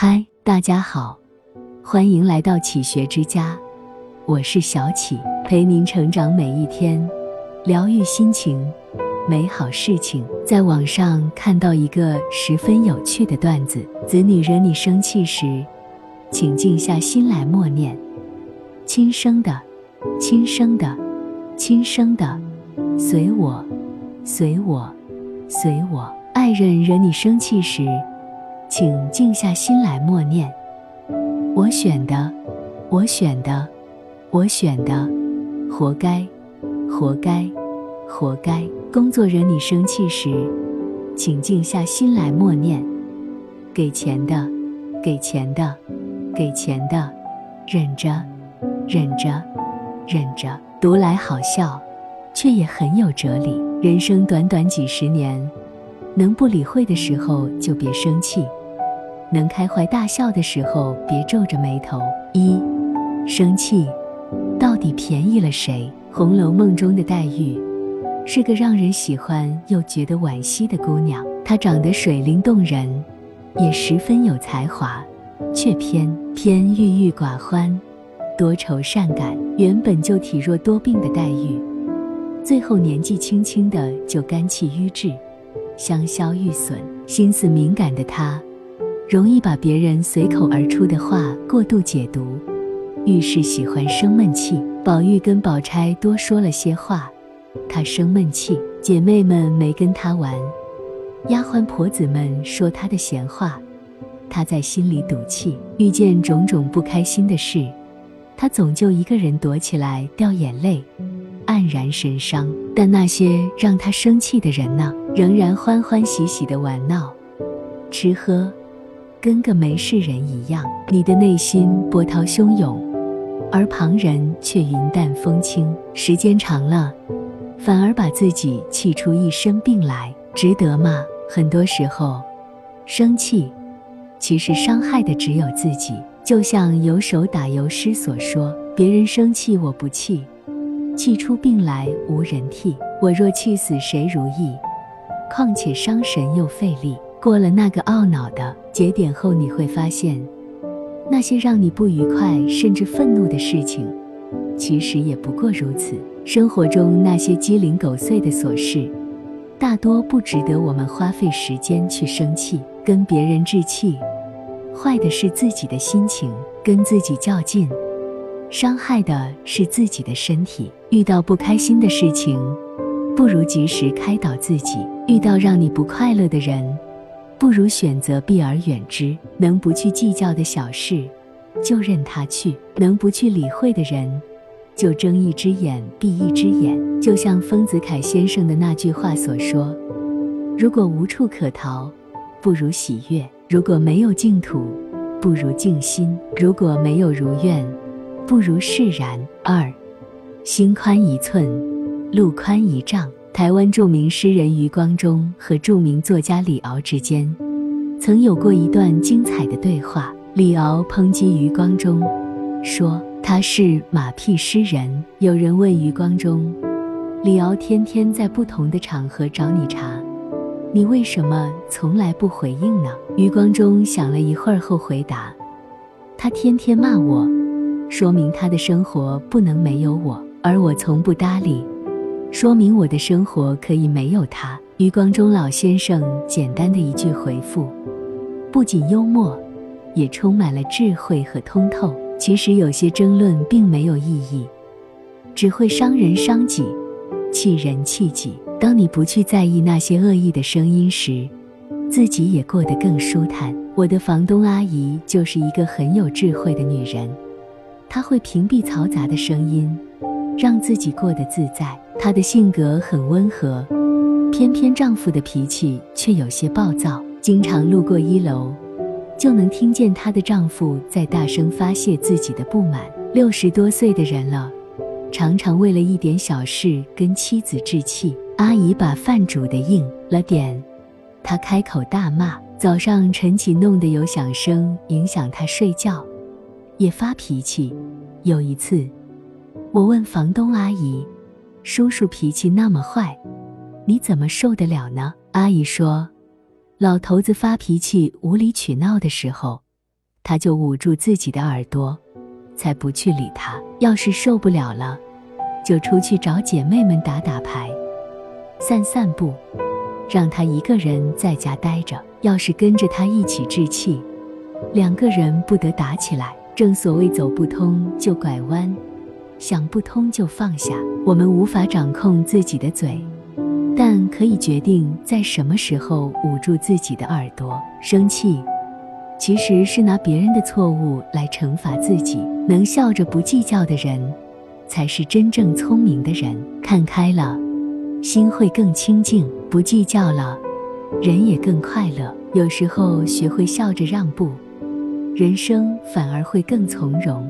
嗨，大家好，欢迎来到启学之家，我是小启，陪您成长每一天，疗愈心情，美好事情。在网上看到一个十分有趣的段子：子女惹你生气时，请静下心来默念：“亲生的，亲生的，亲生的，随我，随我，随我。”爱人惹你生气时。请静下心来默念：“我选的，我选的，我选的，活该，活该，活该。”工作惹你生气时，请静下心来默念：“给钱的，给钱的，给钱的，忍着，忍着，忍着。”读来好笑，却也很有哲理。人生短短几十年，能不理会的时候就别生气。能开怀大笑的时候，别皱着眉头。一，生气，到底便宜了谁？《红楼梦》中的黛玉，是个让人喜欢又觉得惋惜的姑娘。她长得水灵动人，也十分有才华，却偏偏郁郁寡欢，多愁善感。原本就体弱多病的黛玉，最后年纪轻轻的就肝气郁滞，香消玉损。心思敏感的她。容易把别人随口而出的话过度解读，遇事喜欢生闷气。宝玉跟宝钗多说了些话，她生闷气；姐妹们没跟她玩，丫鬟婆子们说她的闲话，她在心里赌气。遇见种种不开心的事，她总就一个人躲起来掉眼泪，黯然神伤。但那些让她生气的人呢，仍然欢欢喜喜的玩闹、吃喝。跟个没事人一样，你的内心波涛汹涌，而旁人却云淡风轻。时间长了，反而把自己气出一身病来，值得吗？很多时候，生气其实伤害的只有自己。就像有首打油诗所说：“别人生气我不气，气出病来无人替。我若气死谁如意？况且伤神又费力。”过了那个懊恼的节点后，你会发现，那些让你不愉快甚至愤怒的事情，其实也不过如此。生活中那些鸡零狗碎的琐事，大多不值得我们花费时间去生气、跟别人置气。坏的是自己的心情，跟自己较劲；伤害的是自己的身体。遇到不开心的事情，不如及时开导自己；遇到让你不快乐的人，不如选择避而远之。能不去计较的小事，就任他去；能不去理会的人，就睁一只眼闭一只眼。就像丰子恺先生的那句话所说：“如果无处可逃，不如喜悦；如果没有净土，不如静心；如果没有如愿，不如释然。”二，心宽一寸，路宽一丈。台湾著名诗人余光中和著名作家李敖之间，曾有过一段精彩的对话。李敖抨击余光中，说他是马屁诗人。有人问余光中，李敖天天在不同的场合找你茬，你为什么从来不回应呢？余光中想了一会儿后回答：他天天骂我，说明他的生活不能没有我，而我从不搭理。说明我的生活可以没有他。余光中老先生简单的一句回复，不仅幽默，也充满了智慧和通透。其实有些争论并没有意义，只会伤人伤己，气人气己。当你不去在意那些恶意的声音时，自己也过得更舒坦。我的房东阿姨就是一个很有智慧的女人，她会屏蔽嘈杂的声音。让自己过得自在。她的性格很温和，偏偏丈夫的脾气却有些暴躁。经常路过一楼，就能听见她的丈夫在大声发泄自己的不满。六十多岁的人了，常常为了一点小事跟妻子置气。阿姨把饭煮的硬了点，她开口大骂。早上晨起弄得有响声，影响她睡觉，也发脾气。有一次。我问房东阿姨：“叔叔脾气那么坏，你怎么受得了呢？”阿姨说：“老头子发脾气、无理取闹的时候，他就捂住自己的耳朵，才不去理他。要是受不了了，就出去找姐妹们打打牌、散散步，让他一个人在家待着。要是跟着他一起置气，两个人不得打起来。正所谓走不通就拐弯，想不通就放下。我们无法掌控自己的嘴，但可以决定在什么时候捂住自己的耳朵。生气其实是拿别人的错误来惩罚自己。能笑着不计较的人，才是真正聪明的人。看开了，心会更清静；不计较了，人也更快乐。有时候学会笑着让步。人生反而会更从容。